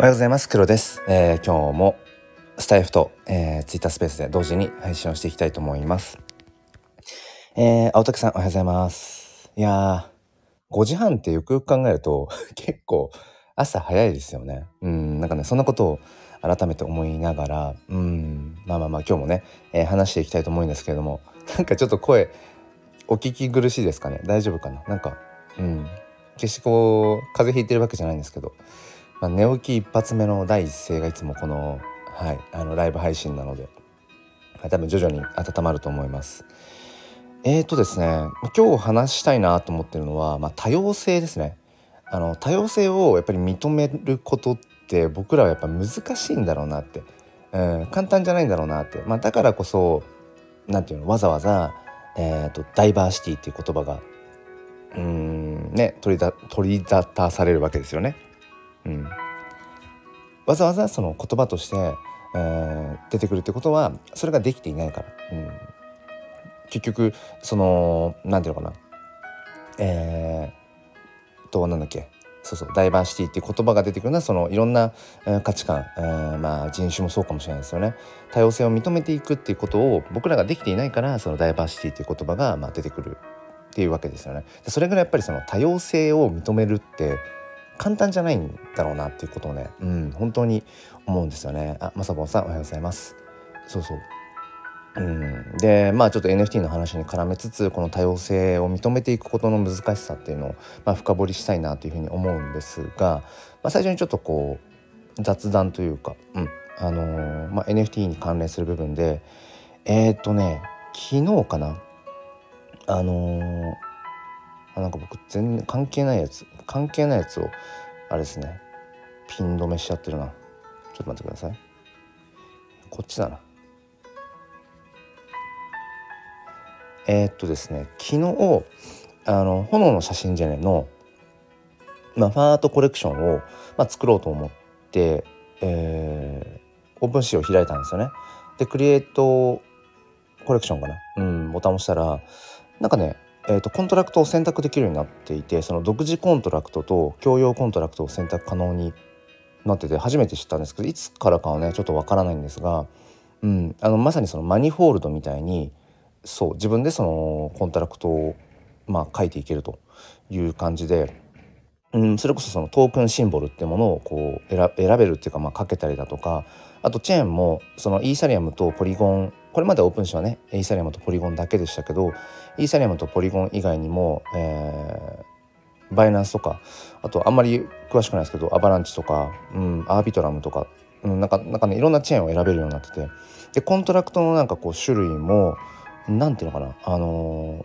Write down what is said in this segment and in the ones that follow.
おはようございます。黒です、えー、今日もスタイフと、えー、ツイッタースペースで同時に配信をしていきたいと思います。えー、青竹さんおはようございます。いやー5時半ってよくよく考えると 結構朝早いですよね。うんなんかねそんなことを改めて思いながらうんまあまあまあ今日もね、えー、話していきたいと思うんですけれどもなんかちょっと声お聞き苦しいですかね？大丈夫かな？なんかうん決してこう風邪ひいてるわけじゃないんですけど、まあ、寝起き一発目の第一声がいつもこの,、はい、あのライブ配信なので、はい、多分徐々に温まると思います。えーとですね今日話したいなと思ってるのは、まあ、多様性ですねあの多様性をやっぱり認めることって僕らはやっぱ難しいんだろうなって、うん、簡単じゃないんだろうなって、まあ、だからこそ何て言うのわざわざ、えーと、ダイバーシティっていう言葉がうんね取りだ取り沙汰されるわけですよね。うん、わざわざその言葉として、えー、出てくるってことはそれができていないから。うん。結局その何て言うのかな。えー、となんだっけ。そうそうダイバーシティっていう言葉が出てくるのはそのいろんな、えー、価値観、えー、まあ、人種もそうかもしれないですよね。多様性を認めていくっていうことを僕らができていないからそのダイバーシティっていう言葉が、まあ、出てくるっていうわけですよね。それぐらいやっぱりその多様性を認めるって簡単じゃないんだろうなっていうことをね、うん、本当に思うんですよね。あ、まさぼんさんおはようございます。そうそう。うん、でまあちょっと NFT の話に絡めつつこの多様性を認めていくことの難しさっていうのを、まあ、深掘りしたいなというふうに思うんですが、まあ、最初にちょっとこう雑談というか、うんあのー、まあ、NFT に関連する部分でえっ、とね昨日かなあのー、あなんか僕全然関係ないやつ関係ないやつをあれですね。ピン止めしちゃってるな。ちょっと待ってください。こっちだな。えー、っとですね昨日あの炎の写真ジェネの、まあ、ファンアートコレクションを、まあ、作ろうと思って、えー、 OpenSea を開いたんですよね。でクリエイトコレクションかな、うん、ボタンを押したらなんかねえーと、コントラクトを選択できるようになっていてその独自コントラクトと共用コントラクトを選択可能になってて初めて知ったんですけどいつからかはねちょっとわからないんですが、うん、あのまさにその Manifold みたいにそう自分でそのコントラクトを、まあ、書いていけるという感じで、うん、それこそそのトークンシンボルってものをこう選べるっていうか、まあ、かけたりだとかあとチェーンもそのイーサリアムとポリゴンこれまで OpenSea はねイーサリアムとポリゴンだけでしたけどイーサリアムとポリゴン以外にも、えー、バイナンスとかあとあんまり詳しくないですけどアバランチとか、うん、アービトラムとか、うん、なんかなんかねいろんなチェーンを選べるようになっててでコントラクトのなんかこう種類も何ていうのかなあの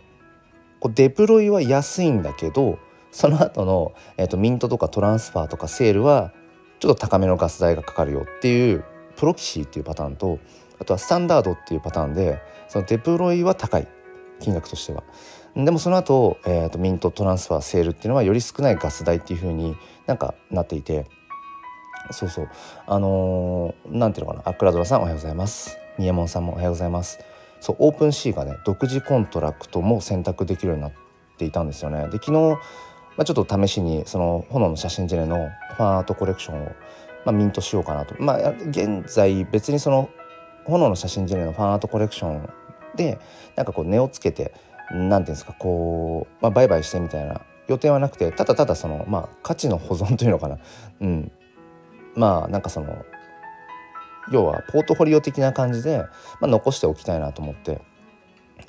ー、こうデプロイは安いんだけどその後の、えーと、ミントとかトランスファーとかセールはちょっと高めのガス代がかかるよっていうプロキシーっていうパターンとあとはスタンダードっていうパターンでそのデプロイは高い。金額としては。でもその後、えーと、ミントトランスファーセールっていうのはより少ないガス代っていう風になんかなっていてそうそうあのー、なんていうのかなアクラドラさんおはようございますニエモンさんもおはようございますそう OpenSea がね独自コントラクトも選択できるようになっていたんですよね。で昨日、まあ、ちょっと試しにその炎の写真ジェネのファンアートコレクションを、まあ、ミントしようかなと。まあ、現在別にその炎の写真ジェネのファンアートコレクションでなんかこう値をつけて何ていうんですかこう、まあ、売買してみたいな予定はなくてただただそのまあ価値の保存というのかな。うん。まあなんかその要はポートフォリオ的な感じで、まあ、残しておきたいなと思って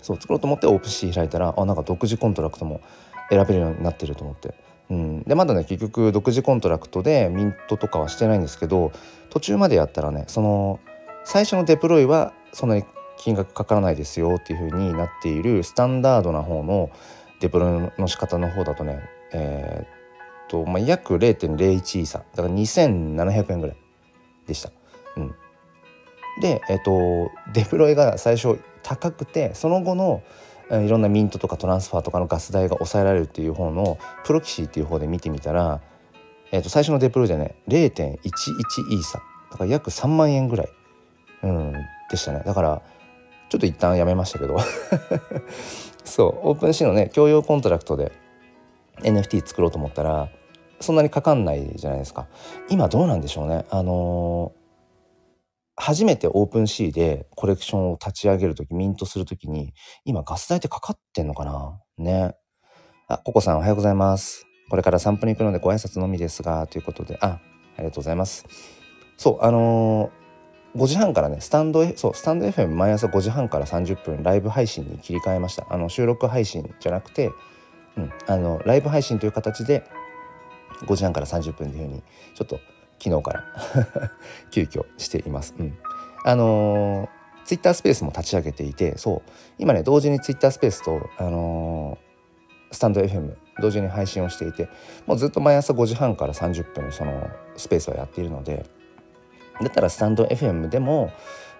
そう作ろうと思って OpenSea 開いたらあなんか独自コントラクトも選べるようになってると思って。うん、でまだね結局独自コントラクトでミントとかはしてないんですけど途中までやったらねその最初のデプロイはそんなに金額かからないですよっていう風になっているスタンダードな方のデプロイの仕方の方だとねえー、っと、まあ、約0.01イーサだから2700円ぐらいでした。うん、で、えっと、デプロイが最初高くてその後のいろんなミントとかトランスファーとかのガス代が抑えられるっていう方のプロキシーっていう方で見てみたら、えっと、最初のデプロイでね0.11イーサだから約3万円ぐらい、うん、でしたね。だからちょっと一旦やめましたけど。そう。 OpenSea のね共用コントラクトで NFT 作ろうと思ったらそんなにかかんないじゃないですか。今どうなんでしょうね。あの初めて OpenSea でコレクションを立ち上げる時ミントする時に今ガス代ってかかってんのかな？ね。あココさんおはようございます。これから散歩に行くのでご挨拶のみですがということで。あありがとうございます。そうあのー、5時半からねスタンドそうスタンド FM 毎朝5時半から30分ライブ配信に切り替えましたあの収録配信じゃなくて、うん、あのライブ配信という形で5時半から30分というふうにちょっと昨日から 急遽しています。うん、あのー、ツイッタースペースも立ち上げていてそう今ね同時にツイッタースペースと、あのー、スタンド FM 同時に配信をしていてもうずっと毎朝5時半から30分そのスペースをやっているのでだったらスタンド FM でも、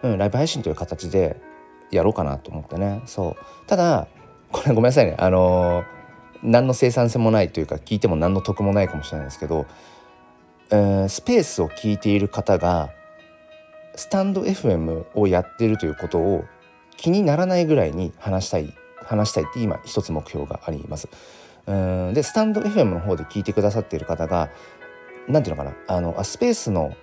うん、ライブ配信という形でやろうかなと思ってね。そう。ただこれごめんなさいね。あのー何の生産性もないというか聞いても何の得もないかもしれないですけど、えー、スペースを聞いている方がスタンド FM をやってるということを気にならないぐらいに話したい話したいって今一つ目標があります。うんでスタンド FM の方で聞いてくださっている方が何て言うのかな。あのあスペースの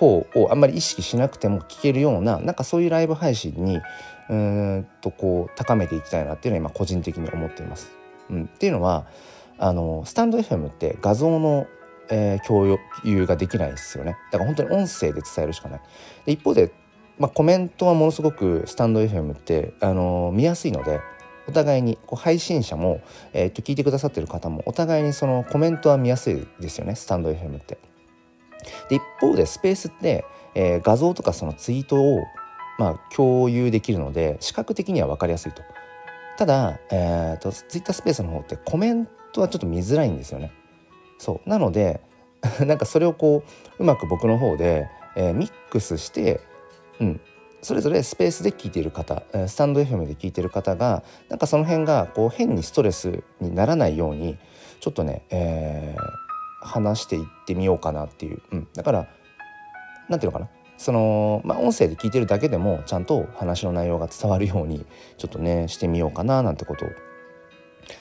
方をあんまり意識しなくても聞けるようななんかそういうライブ配信にうんとこう高めていきたいなっていうのは今個人的に思っています。うん、っていうのはあのスタンド FM って画像の、えー、共有ができないですよねだから本当に音声で伝えるしかないで一方で、まあ、コメントはものすごくスタンド FM ってあの見やすいのでお互いにこう配信者も、えー、と聞いてくださってる方もお互いにそのコメントは見やすいですよねスタンド FM って。で一方でスペースって、えー、画像とかそのツイートを、まあ、共有できるので視覚的には分かりやすいと。ただ、えーと、ツイッタースペースの方ってコメントはちょっと見づらいんですよね。そうなので なんかそれをこううまく僕の方で、えー、ミックスして、うん、それぞれスペースで聞いている方スタンド FM で聞いている方がなんかその辺がこう変にストレスにならないようにちょっとね、えー、話していってみようかなっていう、うん、だから何て言うのかな。その、まあ、音声で聞いてるだけでもちゃんと話の内容が伝わるようにちょっとねしてみようかななんてことを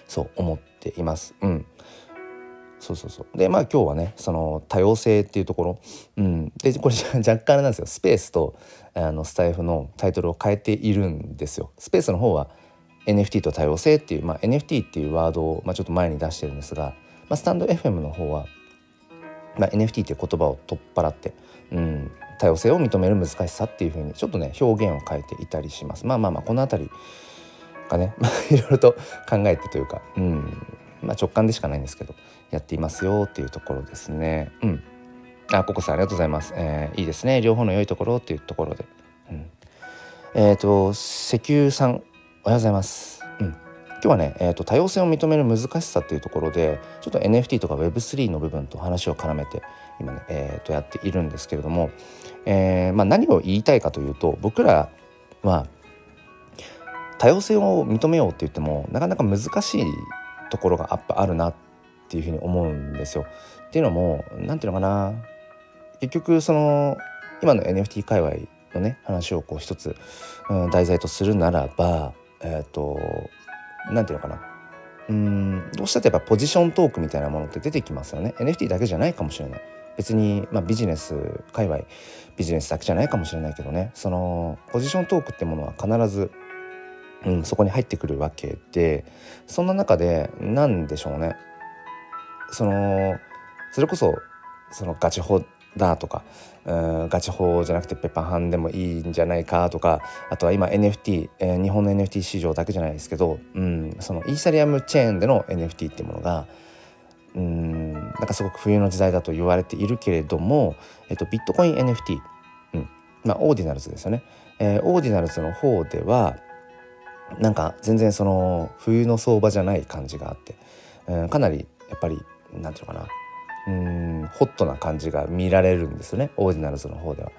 そう思っています。うん、そうそうそう。でまあ今日はねその多様性っていうところ、うん、でこれ若干あれなんですよ。スペースとあのスタイフのタイトルを変えているんですよ。スペースの方は NFT と多様性っていう、まあ、NFT っていうワードを、まあ、ちょっと前に出してるんですが、まあ、スタンド FM の方は、まあ、NFT っていう言葉を取っ払って、うん、多様性を認める難しさっていうふうにちょっとね表現を変えていたりします。まあまあまあこの辺りがね いろいろと考えてというか、うんまあ、直感でしかないんですけどやっていますよっていうところですね。うん。あココさんありがとうございます、えー、いいですね。両方の良いところっていうところで、うん、えっ、ー、と石油さんおはようございます。今日はね、えーと、多様性を認める難しさっていうところでちょっと NFT とか Web3 の部分と話を絡めて今ね、えー、とやっているんですけれども、えーまあ、何を言いたいかというと僕らは多様性を認めようって言ってもなかなか難しいところがやっぱあるなっていうふうに思うんですよ。っていうのも何て言うのかな結局その今の NFT 界隈のね話をこう一つ、うん、題材とするならばえっ、ー、と何て言うのかな。うんどうしたってやっぱポジショントークみたいなものって出てきますよね。NFT だけじゃないかもしれない。別に、まあ、ビジネス界隈ビジネスだけじゃないかもしれないけどね。そのポジショントークってものは必ず、うん、そこに入ってくるわけでそんな中で何でしょうね。そのそれこそそのガチホだとかガチ法じゃなくてペッパーハンでもいいんじゃないかとかあとは今 NFT、えー、日本の NFT 市場だけじゃないですけど、うん、そのイーサリアムチェーンでの NFT っていうものがうんなんかすごく冬の時代だと言われているけれども、えっと、ビットコイン NFT、うんまあ、 Ordinals ですよね、えー、 Ordinals の方ではなんか全然その冬の相場じゃない感じがあって、うん、かなりやっぱりなんていうのかなうんホットな感じが見られるんですよね。 Ordinals の方では。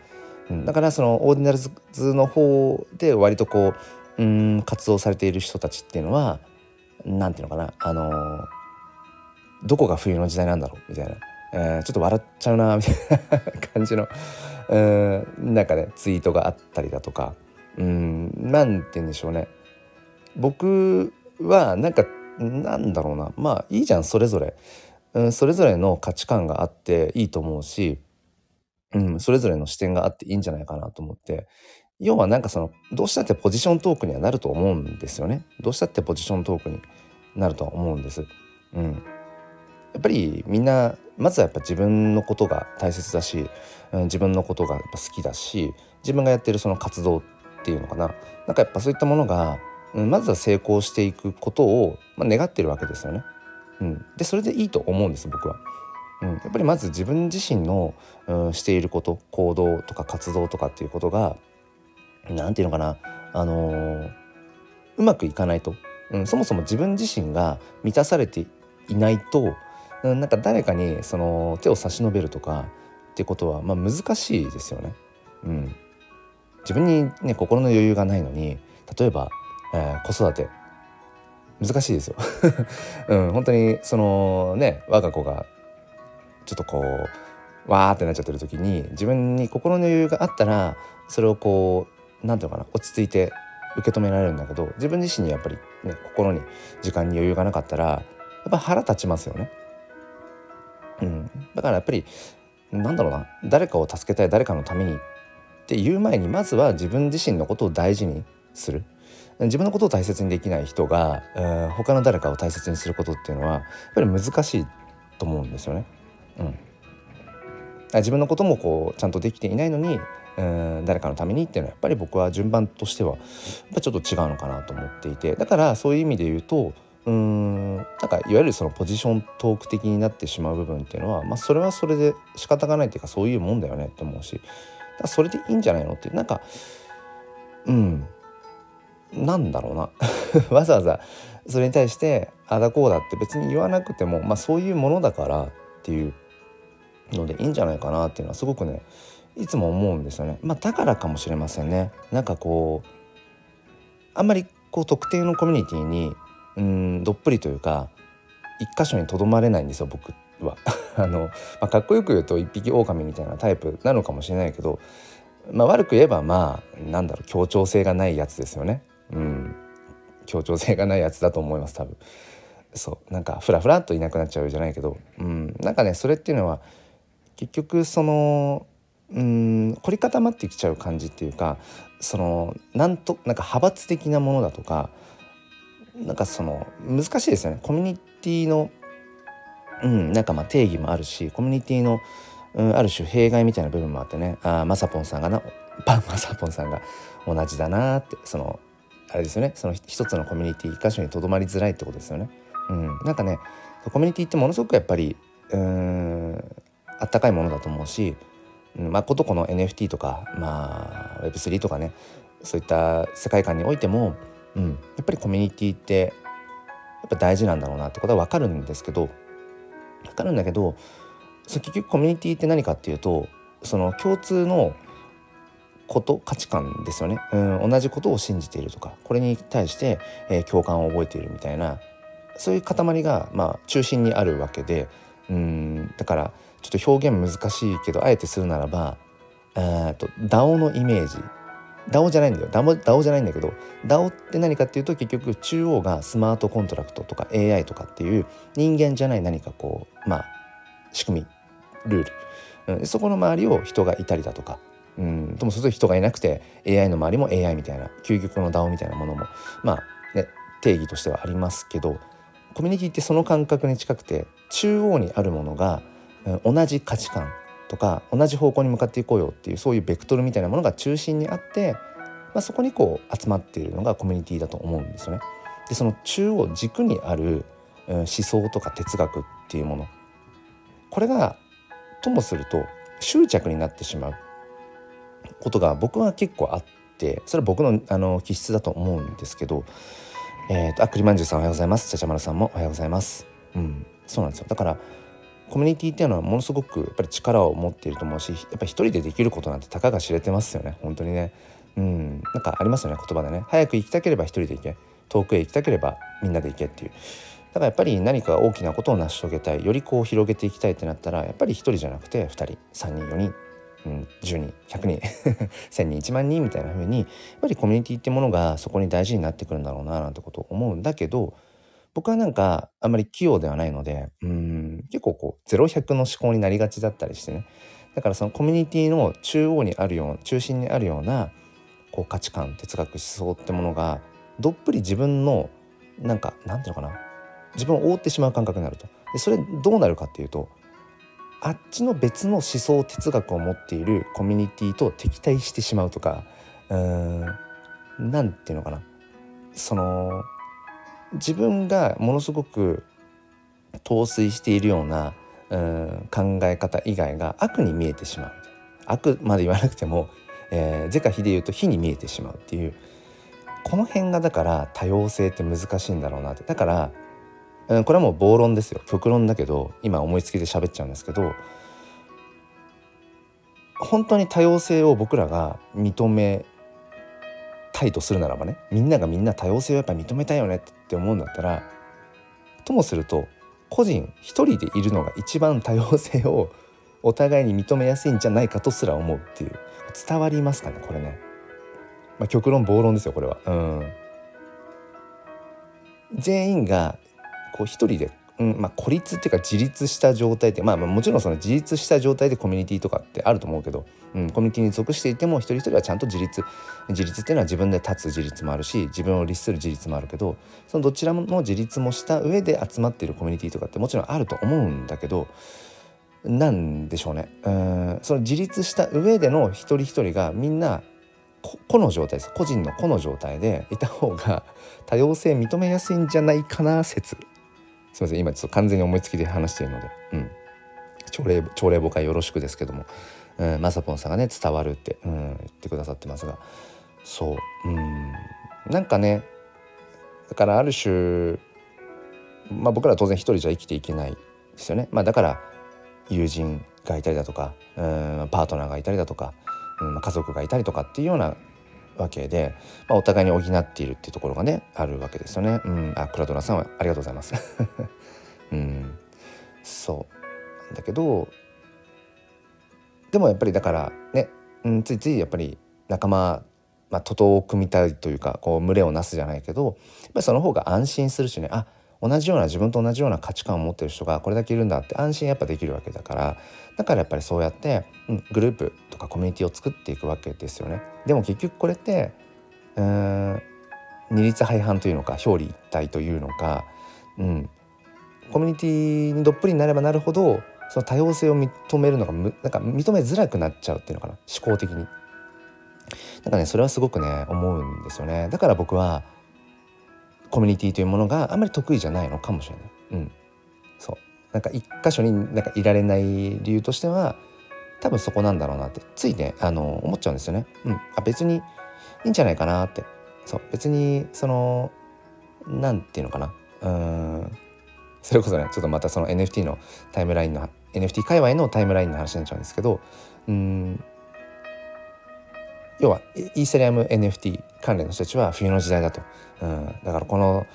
うん、だからその Ordinals の方で割とこううん活動されている人たちっていうのは何ていうのかな。あのー、どこが冬の時代なんだろうみたいな、えー、ちょっと笑っちゃうなみたいな感じのうんなんかねツイートがあったりだとか。うんなんて言うんでしょうね。僕はなんかなんだろうな。まあいいじゃんそれぞれ。うん、それぞれの価値観があっていいと思うし、うん、それぞれの視点があっていいんじゃないかなと思って要はなんかそのどうしたってポジショントークにはなると思うんですよねどうしたってポジショントークになるとは思うんです。うん、やっぱりみんなまずはやっぱ自分のことが大切だし、うん、自分のことがやっぱ好きだし自分がやってるその活動っていうのかななんかやっぱそういったものが、うん、まずは成功していくことを、まあ、願ってるわけですよね。うん、でそれでいいと思うんです僕は。うん、やっぱりまず自分自身の、うん、していること行動とか活動とかっていうことが何て言うのかな、あのー、うまくいかないと、うん、そもそも自分自身が満たされていないと、うん、なんか誰かにその手を差し伸べるとかってことは、まあ、難しいですよね。うん、自分にね心の余裕がないのに例えば、えー、子育て難しいですよ、うん、本当にそのね我が子がちょっとこうわーってなっちゃってる時に自分に心の余裕があったらそれをこう何て言うのかな落ち着いて受け止められるんだけど自分自身にやっぱりね心に時間に余裕がなかったらやっぱ腹立ちますよね。うん、だからやっぱりなんだろうな誰かを助けたい誰かのためにっていう前にまずは自分自身のことを大事にする自分のことを大切にできない人が、えー、他の誰かを大切にすることっていうのはやっぱり難しいと思うんですよね。うん、自分のこともこうちゃんとできていないのにうん誰かのためにっていうのはやっぱり僕は順番としてはやっぱちょっと違うのかなと思っていて。だからそういう意味で言うとうんなんかいわゆるそのポジショントーク的になってしまう部分っていうのは、まあ、それはそれで仕方がないっていうかそういうもんだよねって思うし。だそれでいいんじゃないのってなんかうん。なんだろうな わざわざそれに対してあだこうだって別に言わなくても、まあ、そういうものだからっていうのでいいんじゃないかなっていうのはすごくねいつも思うんですよね。まあ、だからかもしれませんね。なんかこうあんまりこう特定のコミュニティにうんどっぷりというか一箇所にとどまれないんですよ僕は。あの、まあ、かっこよく言うと一匹狼みたいなタイプなのかもしれないけど、まあ、悪く言えばまあなんだろう協調性がないやつですよね。うん、協調性がないやつだと思います多分。そう。なんかフラフラっといなくなっちゃうじゃないけど、うん、なんかねそれっていうのは結局そのうん凝り固まってきちゃう感じっていうかそのなんとなんか派閥的なものだとかなんかその難しいですよね。コミュニティのうん、なんかまあ定義もあるしコミュニティの、うん、ある種弊害みたいな部分もあってね。あまさぽんさんがなパンマサポンさんが同じだなってそのあれですよねその一つのコミュニティ一箇所にとどまりづらいってことですよね。うん、なんかねコミュニティってものすごくやっぱりうんあったかいものだと思うし、うん、まあことこの NFT とか、まあ、Web3 とかねそういった世界観においても、うん、やっぱりコミュニティってやっぱ大事なんだろうなってことは分かるんですけど分かるんだけど結局コミュニティって何かっていうとその共通のこと価値観ですよね、うん、同じことを信じているとかこれに対して、えー、共感を覚えているみたいなそういう塊が、まあ、中心にあるわけでうんだからちょっと表現難しいけどあえてするならばと DAO のイメージ。DAO じゃないんだよ。DAO じゃないんだけど DAO って何かっていうと結局中央がスマートコントラクトとか AI とかっていう人間じゃない何かこうまあ仕組みルール、うん、そこの周りを人がいたりだとかうん。ともすると人がいなくて AI の周りも AI みたいな究極の DAO みたいなものもまあね定義としてはありますけどコミュニティってその感覚に近くて中央にあるものが、うん、同じ価値観とか同じ方向に向かっていこうよっていうそういうベクトルみたいなものが中心にあって、まあ、そこにこう集まっているのがコミュニティだと思うんですよね。でその中央軸にある、うん、思想とか哲学っていうもの。これがともすると執着になってしまう。ことが僕は結構あってそれは僕のあの気質だと思うんですけど、えーと、あ栗まんじゅうさんおはようございます。ちゃちゃまるさんもおはようございます。うん、そうなんですよ。だからコミュニティっていうのはものすごくやっぱり力を持っていると思うしやっぱり一人でできることなんてたかが知れてますよね。本当にね。うんなんかありますよね言葉でね。早く行きたければ一人で行け。遠くへ行きたければみんなで行けっていう。だからやっぱり何か大きなことを成し遂げたい。よりこう広げていきたいってなったらやっぱり一人じゃなくて2人3人4人、うん、10人100人 1,000人1万人みたいな風にやっぱりコミュニティってものがそこに大事になってくるんだろうななんてことを思うんだけど僕はなんかあんまり器用ではないのでうん結構こう0100の思考になりがちだったりしてね。だからそのコミュニティの中央にあるよう中心にあるようなこう価値観哲学思想ってものがどっぷり自分のなんかなんていうのかな。自分を覆ってしまう感覚になると。でそれどうなるかっていうとあっちの別の思想哲学を持っているコミュニティと敵対してしまうとかうーんなんていうのかな。その自分がものすごく陶酔しているようなうん考え方以外が悪に見えてしまう。悪まで言わなくても、是か非で言うと非に見えてしまうっていう。この辺がだから多様性って難しいんだろうなって。だから、うん、これはもう暴論ですよ。極論だけど今思いつきで喋っちゃうんですけど本当に多様性を僕らが認めたいとするならばねみんながみんな多様性をやっぱ認めたいよねって思うんだったらともすると個人一人でいるのが一番多様性をお互いに認めやすいんじゃないかとすら思うっていう伝わりますかねこれね、まあ、極論暴論ですよこれは。うん。全員がこう一人でうんまあ、孤立っていうか自立した状態で、まあ、もちろんその自立した状態でコミュニティとかってあると思うけど、うん、コミュニティに属していても一人一人はちゃんと自立自立っていうのは自分で立つ自立もあるし自分を律する自立もあるけどそのどちらの自立もした上で集まっているコミュニティとかってもちろんあると思うんだけどなんでしょうね。うんその自立した上での一人一人がみんな個の状態です。個人の個の状態でいた方が多様性認めやすいんじゃないかな説。すみません。今ちょっと完全に思いつきで話しているので、うん、朝礼朝礼母会よろしくですけども、うん、まさぽんさんがね伝わるって、うん、言ってくださってますが。そう。うん。なんかねだからある種、まあ、僕らは当然一人じゃ生きていけないですよね。まあ、だから友人がいたりだとかうんパートナーがいたりだとか、うん、家族がいたりとかっていうようなわけで、まあ、お互いに補っているっていうところがねあるわけですよね。うん、あクラドラさんはありがとうございます。うん、そうだけどでもやっぱりだからね、うん、ついついやっぱり仲間まあ、徒党を組みたいというかこう群れをなすじゃないけどやっぱりその方が安心するしねあ同じような自分と同じような価値観を持ってる人がこれだけいるんだって安心やっぱできるわけだからだからやっぱりそうやって、うん、グループとかコミュニティを作っていくわけですよね。でも結局これってうん二律背反というのか表裏一体というのか、うん、コミュニティにどっぷりになればなるほどその多様性を認めるのがなんか認めづらくなっちゃうっていうのかな思考的に。なんかねそれはすごくね思うんですよね。だから僕はコミュニティというものがあまり得意じゃないのかもしれない。うん、そう。なんか一箇所になんかいられない理由としては多分そこなんだろうなってついねあの思っちゃうんですよね。うん、あ別にいいんじゃないかなって。そう。別にそのなんていうのかな。うん。それこそねちょっとまたその NFT のタイムラインの NFT 界隈のタイムラインの話になっちゃうんですけどうん。要はイーサリアム NFT 関連の人たちは冬の時代だと、うん、だからこの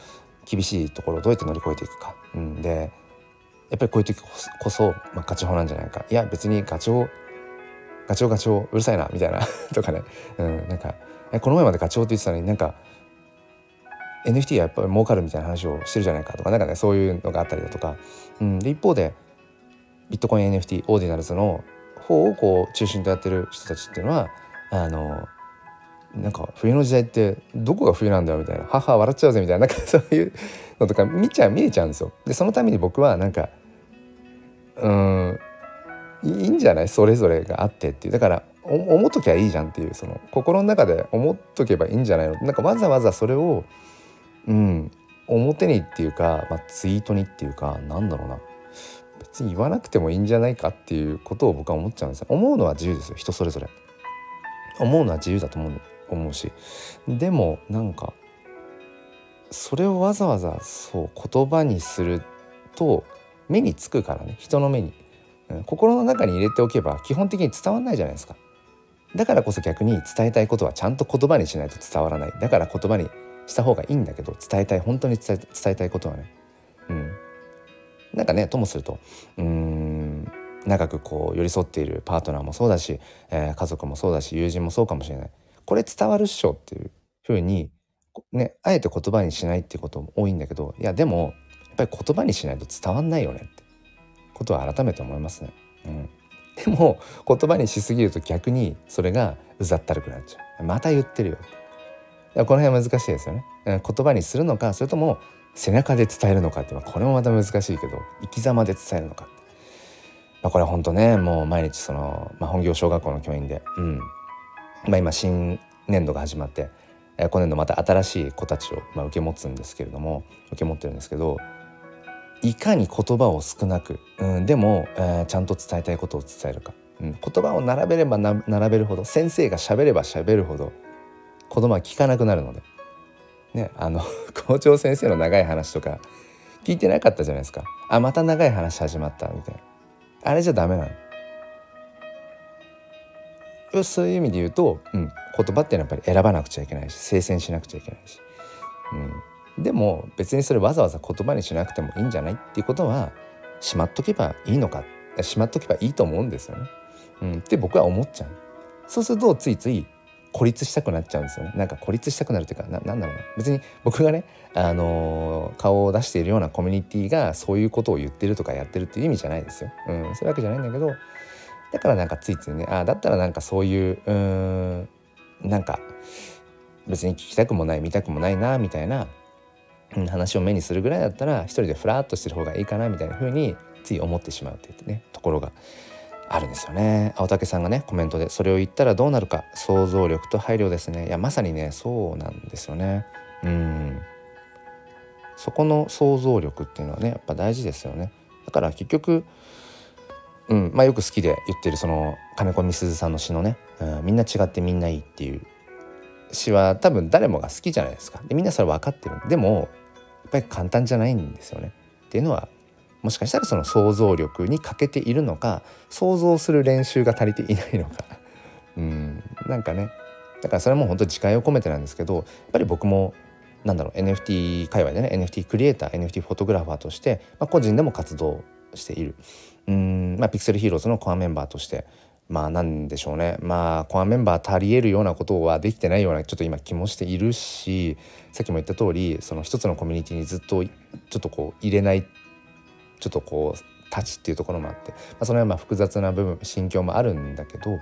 厳しいところをどうやって乗り越えていくか、うん、でやっぱりこういう時こそ、まあ、ガチ法なんじゃないか。いや別にガチ法ガチ法ガチ法うるさいなみたいな とかね、うん、なんかこの前までガチ法って言ってたのになんか NFT はやっぱり儲かるみたいな話をしてるじゃないかとかなんかねそういうのがあったりだとか、うん、で一方でビットコイン NFT オーディナルズの方をこう中心とやってる人たちっていうのはあのなんか冬の時代ってどこが冬なんだよみたいな母笑っちゃうぜみたいななんか そういうのとか見ちゃう見えちゃうんですよ。でそのために僕はなんかうんいいんじゃない？それぞれがあってっていう。だから思っときゃいいじゃんっていうその心の中で思っとけばいいんじゃないの。なんかわざわざそれをうん表にっていうか、まあ、ツイートにっていうかなんだろうな。別に言わなくてもいいんじゃないかっていうことを僕は思っちゃうんですよ。思うのは自由ですよ人それぞれ。思うのは自由だと思う思うし。でもなんかそれをわざわざそう言葉にすると目につくからね。人の目に、うん、心の中に入れておけば基本的に伝わんないじゃないですか。だからこそ逆に伝えたいことはちゃんと言葉にしないと伝わらない。だから言葉にした方がいいんだけど伝えたい本当に伝えたいことはね。うん。なんかねともするとうん。長くこう寄り添っているパートナーもそうだし、えー、家族もそうだし友人もそうかもしれない。これ伝わるっしょっていうふうにねあえて言葉にしないっていうことも多いんだけどいやでもやっぱり言葉にしないと伝わんないよねってことは改めて思いますね。うん、でも言葉にしすぎると逆にそれがうざったるくなっちゃう。また言ってるよ。この辺は難しいですよね。言葉にするのかそれとも背中で伝えるのかってこれもまた難しいけど生き様で伝えるのかまあ、これは本当ねもう毎日その、まあ、本業小学校の教員で、うん。まあ、今新年度が始まって、えー、今年度また新しい子たちを、まあ、受け持つんですけれども受け持ってるんですけどいかに言葉を少なく、うん、でも、えー、ちゃんと伝えたいことを伝えるか、うん、言葉を並べれば並べるほど先生が喋れば喋るほど子供は聞かなくなるので、ね、あの 校長先生の長い話とか聞いてなかったじゃないですか。あまた長い話始まったみたいな。あれじゃダメなのそういう意味で言うと、うん、言葉っていうのはやっぱり選ばなくちゃいけないし精選しなくちゃいけないし、うん、でも別にそれわざわざ言葉にしなくてもいいんじゃないっていうことはしまっとけばいいのかしまっとけばいいと思うんですよね。うん、って僕は思っちゃう。そうするとついつい孤立したくなっちゃうんですよね。なんか孤立したくなるというかななんだろうな。別に僕がね、あのー、顔を出しているようなコミュニティがそういうことを言ってるとかやってるっていう意味じゃないですよ、うん、そういうわけじゃないんだけどだからなんかついついねあだったらなんかそういううんなんか別に聞きたくもない見たくもないなみたいな、話を目にするぐらいだったら一人でフラッとしてる方がいいかなみたいな風につい思ってしまうっていうねところがあるんですよね。青竹さんがねコメントでそれを言ったらどうなるか想像力と配慮ですね。いやまさにねそうなんですよね。うん。そこの想像力っていうのはねやっぱ大事ですよね。だから結局うんまあよく好きで言ってるその金子みすずさんの詩のね、うん、みんな違ってみんないいっていう詩は多分誰もが好きじゃないですか。でみんなそれ分かってるでもやっぱり簡単じゃないんですよね。っていうのはもしかしたらその想像力に欠けているのか想像する練習が足りていないのか。うん。なんかね。だからそれはもう本当自戒を込めてなんですけどやっぱり僕もなんだろう NFT 界隈でね NFT クリエイター NFT フォトグラファーとして、まあ、個人でも活動している。うん。まあピクセルヒーローズのコアメンバーとしてまあなんでしょうね。まあコアメンバー足りえるようなことはできてないようなちょっと今気もしているしさっきも言った通りその一つのコミュニティにずっとちょっとこう入れないちょっとこう立ちっていうところもあって、まあ、その辺は複雑な部分心境もあるんだけど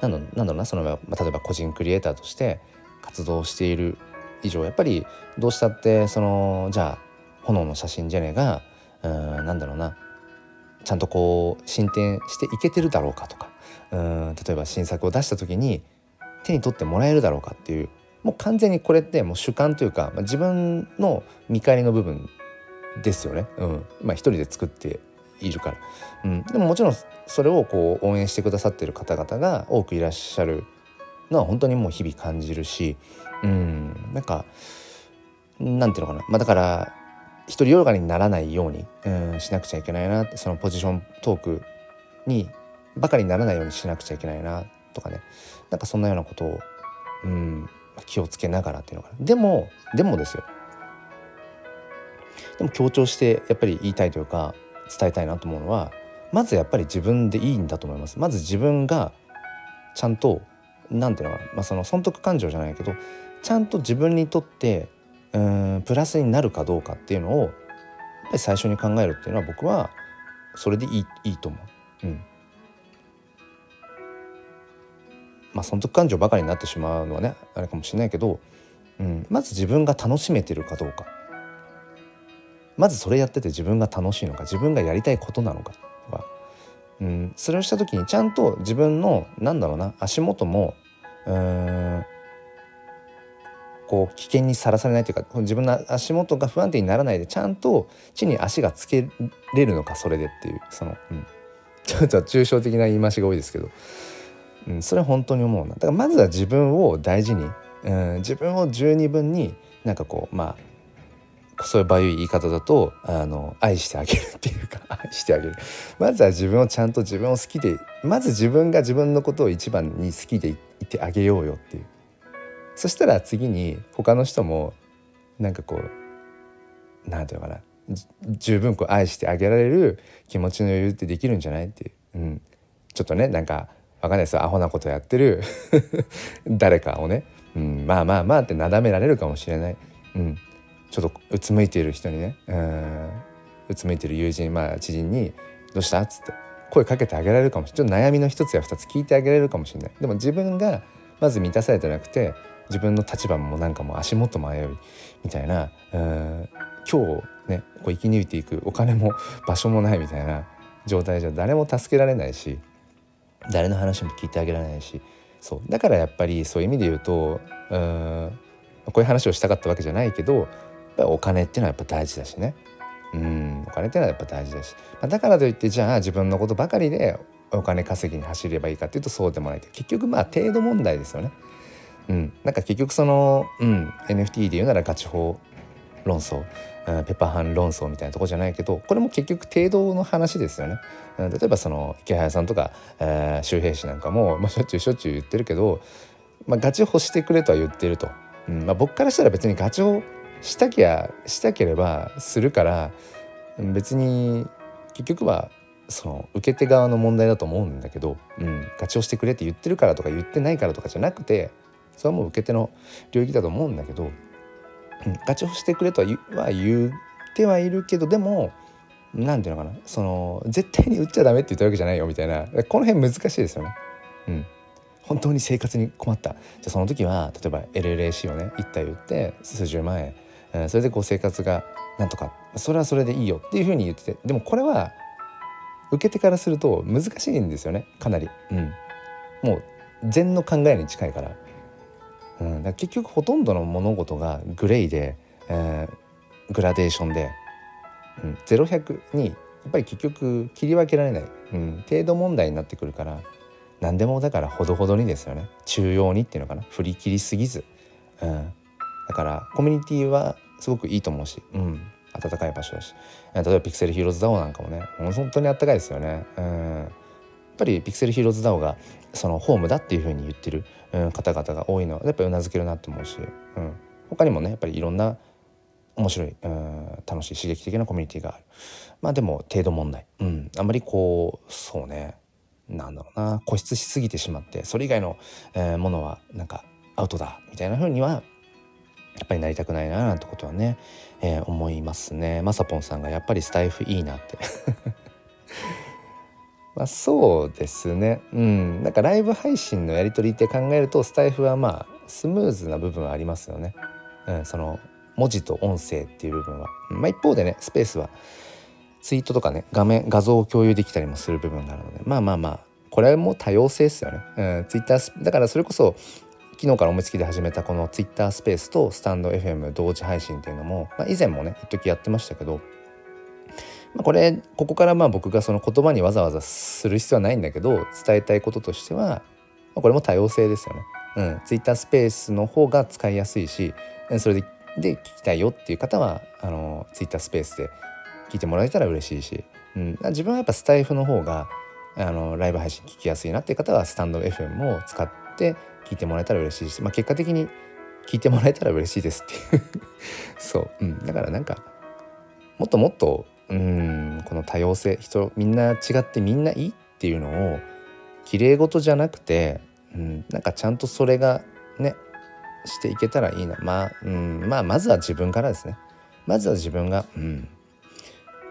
なんだなんだろうなその、まあ、例えば個人クリエイターとして活動している以上やっぱりどうしたってそのじゃあ炎の写真ジェネがうんなんだろうなちゃんとこう進展していけてるだろうかとかうん例えば新作を出した時に手に取ってもらえるだろうかっていうもう完全にこれってもう主観というか、まあ、自分の見返りの部分ですよね。うん、まあ一人で作っているから、うん、でももちろんそれをこう応援してくださってる方々が多くいらっしゃるのは本当にもう日々感じるし、うん、なんかなんていうのかな、まあ、だから独りよがりにならないように、うん、しなくちゃいけないな。そのポジショントークにばかりにならないようにしなくちゃいけないなとかね。なんかそんなようなことを、うん、気をつけながらっていうのかな。でもでもですよ。でも強調してやっぱり言いたいというか伝えたいなと思うのはまずやっぱり自分でいいんだと思います。まず自分がちゃんと何ていうのかな、まあ、その損得感情じゃないけどちゃんと自分にとってうんプラスになるかどうかっていうのをやっぱり最初に考えるっていうのは僕はそれでいいいいと思う。うん。まあ損得感情ばかりになってしまうのはねあれかもしれないけど、うん、まず自分が楽しめてるかどうか。まずそれやってて自分が楽しいのか自分がやりたいことなのかとか、うん、それをした時にちゃんと自分のなんだろうな足元もうんこう危険にさらされないというか自分の足元が不安定にならないでちゃんと地に足がつけれるのかそれでっていうその、うん、ちょっと抽象的な言い回しが多いですけど、うん、それは本当に思うな。だからまずは自分を大事に、うん、自分を十二分になんかこうまあそういう場合言い方だとあの愛してあげるっていうか 愛してあげる。まずは自分をちゃんと自分を好きでまず自分が自分のことを一番に好きでいてあげようよっていう。そしたら次に他の人もなんかこう何て言うのかな十分こう愛してあげられる気持ちの余裕ってできるんじゃないっていう、うん、ちょっとねなんかわかんないですよ。アホなことやってる 誰かをね、うん、まあまあまあってなだめられるかもしれない、うん、ちょっとうつむいている人にねうんうつむいている友人まあ知人に「どうした?」っつって声かけてあげられるかもしれない。ちょっと悩みの一つや二つ聞いてあげられるかもしれない。でも自分がまず満たされてなくて自分の立場もなんかもう足元迷いみたいなうん今日ねこう生き抜いていくお金も場所もないみたいな状態じゃ誰も助けられないし誰の話も聞いてあげられないし。そう。だからやっぱりそういう意味で言うとうんこういう話をしたかったわけじゃないけどぱりお金っていうのはやっぱ大事だしね。うん。お金っていうのはやっぱ大事だし、まあ、だからといってじゃあ自分のことばかりでお金稼ぎに走ればいいかっていうとそうでもない結局まあ程度問題ですよね。うん、なんか結局その、うん、NFT で言うならガチ法論争、うん、ペッパーハン論争みたいなとこじゃないけどこれも結局程度の話ですよね。うん、例えばその池早さんとか、えー、周平氏なんかも、まあ、しょっちゅうしょっちゅう言ってるけど、まあ、ガチ法してくれとは言ってると。うん。まあ、僕からしたら別にガチ法したきゃしたければするから別に結局はその受け手側の問題だと思うんだけど、うん、ガチをしてくれって言ってるからとか言ってないからとかじゃなくてそれはもう受け手の領域だと思うんだけど、うん、ガチをしてくれとは言ってはいるけどでも何て言うのかなその絶対に売っちゃダメって言ったわけじゃないよみたいなこの辺難しいですよね。うん、本当に生活に困ったじゃあその時は例えば LLAC をね1体売って数十万円、それでこう生活がなんとかそれはそれでいいよっていうふうに言っててでもこれは受け手からすると難しいんですよねかなり、うん、もう禅の考えに近いから,、うん、だ結局ほとんどの物事がグレーで、えー、グラデーションで、うん、0100にやっぱり結局切り分けられない、うん、程度問題になってくるから何でもだからほどほどにですよね。中央にっていうのかな。振り切りすぎず、うん、だからコミュニティはすごくいいと思うし、うん、暖かい場所だし。例えばピクセルヒーローズ DAO なんかもね本当にあったかいですよね。うん。やっぱりピクセルヒーローズ DAO がそのホームだっていうふうに言ってる、うん、方々が多いのはやっぱりうなずけるなと思うし、うん、他にもねやっぱりいろんな面白い、うん、楽しい刺激的なコミュニティがある。まあでも程度問題、うん、あんまりこうそうね。なんだろうな。固執しすぎてしまってそれ以外の、えー、ものはなんかアウトだみたいなふうにはやっぱりなりたくないななんてことはね、えー、思いますね。まさぽんさんがやっぱりスタイフいいなって。まあそうですね。うん。なんかライブ配信のやり取りって考えるとスタイフはまあスムーズな部分はありますよね、うん、その文字と音声っていう部分は、まあ、一方でねスペースはツイートとかね画面画像を共有できたりもする部分があるので。まあまあまあこれも多様性ですよね、うん、ツイッターだからそれこそ昨日から思いつきで始めたこの Twitter スペースとスタンド FM 同時配信っていうのも、まあ、以前もね一時やってましたけど、まあ、これここからまあ僕がその言葉にわざわざする必要はないんだけど伝えたいこととしては、まあ、これも多様性ですよね。うん、Twitter スペースの方が使いやすいしそれでで聞きたいよっていう方はあの Twitter スペースで聞いてもらえたら嬉しいし、うん、自分はやっぱスタイフの方があのライブ配信聞きやすいなっていう方はスタンド FM を使って聞いてもらえたら嬉しいし、まあ、結果的に聞いてもらえたら嬉しいですっていう。そう、うん、だからなんかもっともっとうんこの多様性人みんな違ってみんないいっていうのを綺麗事じゃなくて、うん、なんかちゃんとそれがねしていけたらいいな。まあ、うん、まあまずは自分からですね。まずは自分がうん。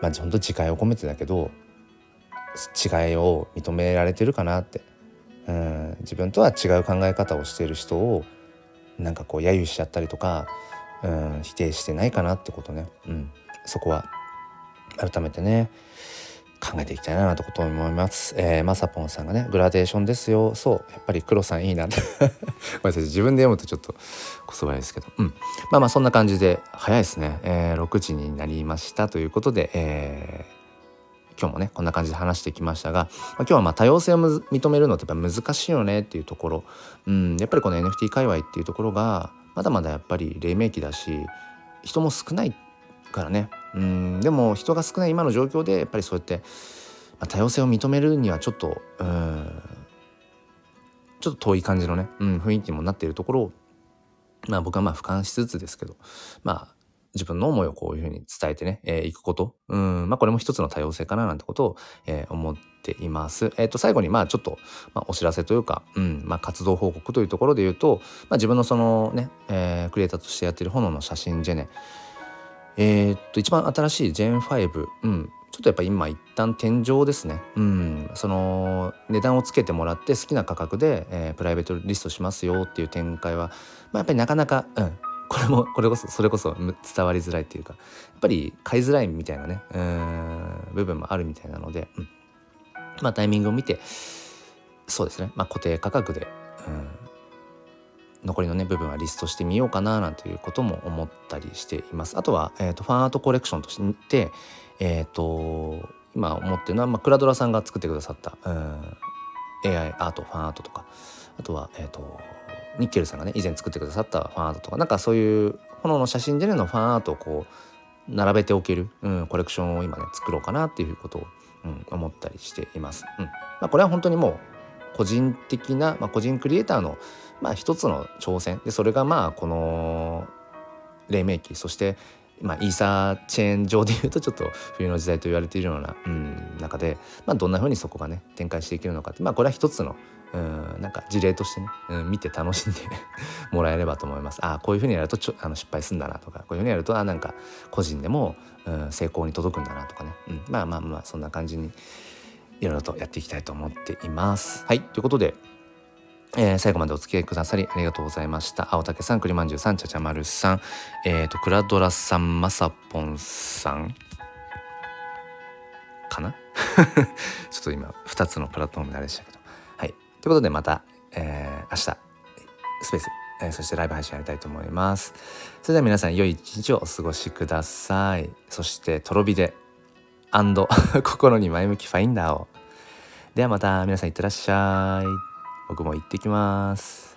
まあ本当自戒を込めてだけど違いを認められてるかなって。うん自分とは違う考え方をしている人をなんかこう揶揄しちゃったりとかうん否定してないかなってことね、うん、そこは改めてね考えていきたいなとこと思います。えー、まさぽんさんがねグラデーションですよ。そうやっぱり黒さんいいな ごめんなさい自分で読むとちょっとこそばいですけど、うん、まあまあそんな感じで早いですね、えー、6時になりましたということで、えー今日もねこんな感じで話してきましたが、まあ、今日はまあ多様性を認めるのってやっぱ難しいよねっていうところ、うん、やっぱりこの NFT 界隈っていうところがまだまだやっぱり黎明期だし人も少ないからね、うん、でも人が少ない今の状況でやっぱりそうやって、まあ、多様性を認めるにはちょっとうんちょっと遠い感じのね、うん、雰囲気にもなっているところをまあ僕はまあ俯瞰しつつですけどまあ自分の思いをこういうふうに伝えてね、えー、いくこと。うん、まあこれも一つの多様性かななんてことを、えー、思っています。えっ、ー、と、最後にまあちょっと、まあ、お知らせというか、うん、まあ活動報告というところで言うと、まあ自分のそのね、えー、クリエイターとしてやってる炎の写真ジェネ、えー、っと、一番新しいジェン5、うん、ちょっとやっぱ今一旦天井ですね。うん、その値段をつけてもらって好きな価格で、えー、プライベートリストしますよっていう展開は、まあ、やっぱりなかなか、うん、これもこれこそそれこそ伝わりづらいっていうかやっぱり買いづらいみたいなねうん部分もあるみたいなので、うん、まあタイミングを見てそうですね、まあ、固定価格で、うん、残りのね部分はリストしてみようかななんていうことも思ったりしています。あとは、えーと、ファンアートコレクションとしてえっ、ー、と今思ってるのは、まあ、クラドラさんが作ってくださった、うん、AI アートファンアートとか。あとはえっ、ー、とニッケルさんがね以前作ってくださったファンアートとかなんかそういう炎の写真でのファンアートをこう並べておける、うん、コレクションを今ね作ろうかなっていうことを、うん、思ったりしています。うんまあ、これは本当にもう個人的な、まあ、個人クリエイターの、まあ、一つの挑戦でそれがまあこの黎明期そしてまあ、イーサーチェーン上でいうとちょっと冬の時代と言われているような、うん、中で、まあ、どんなふうにそこがね展開していけるのかって、まあ、これは一つの、うん、なんか事例としてね、うん、見て楽しんで もらえればと思います。ああこういうふうにやるとちょあの失敗するんだなとかこういうふうにやるとあなんか個人でも、うん、成功に届くんだなとかね、うん、まあまあまあそんな感じにいろいろとやっていきたいと思っています。はいということでえー、最後までお付き合いくださりありがとうございました。青竹さん、栗まんじゅうさん、ちゃちゃまるさん、えっ、ー、と、クラドラさん、まさぽんさん、かな？ちょっと今、2つのプラットフォームであれでしたけど。はい。ということで、また、えー、明日、スペース、えー、そしてライブ配信やりたいと思います。それでは皆さん、良い一日をお過ごしください。そして、とろ火で、心に前向きファインダーを。ではまた皆さんいってらっしゃい。僕も行ってきます。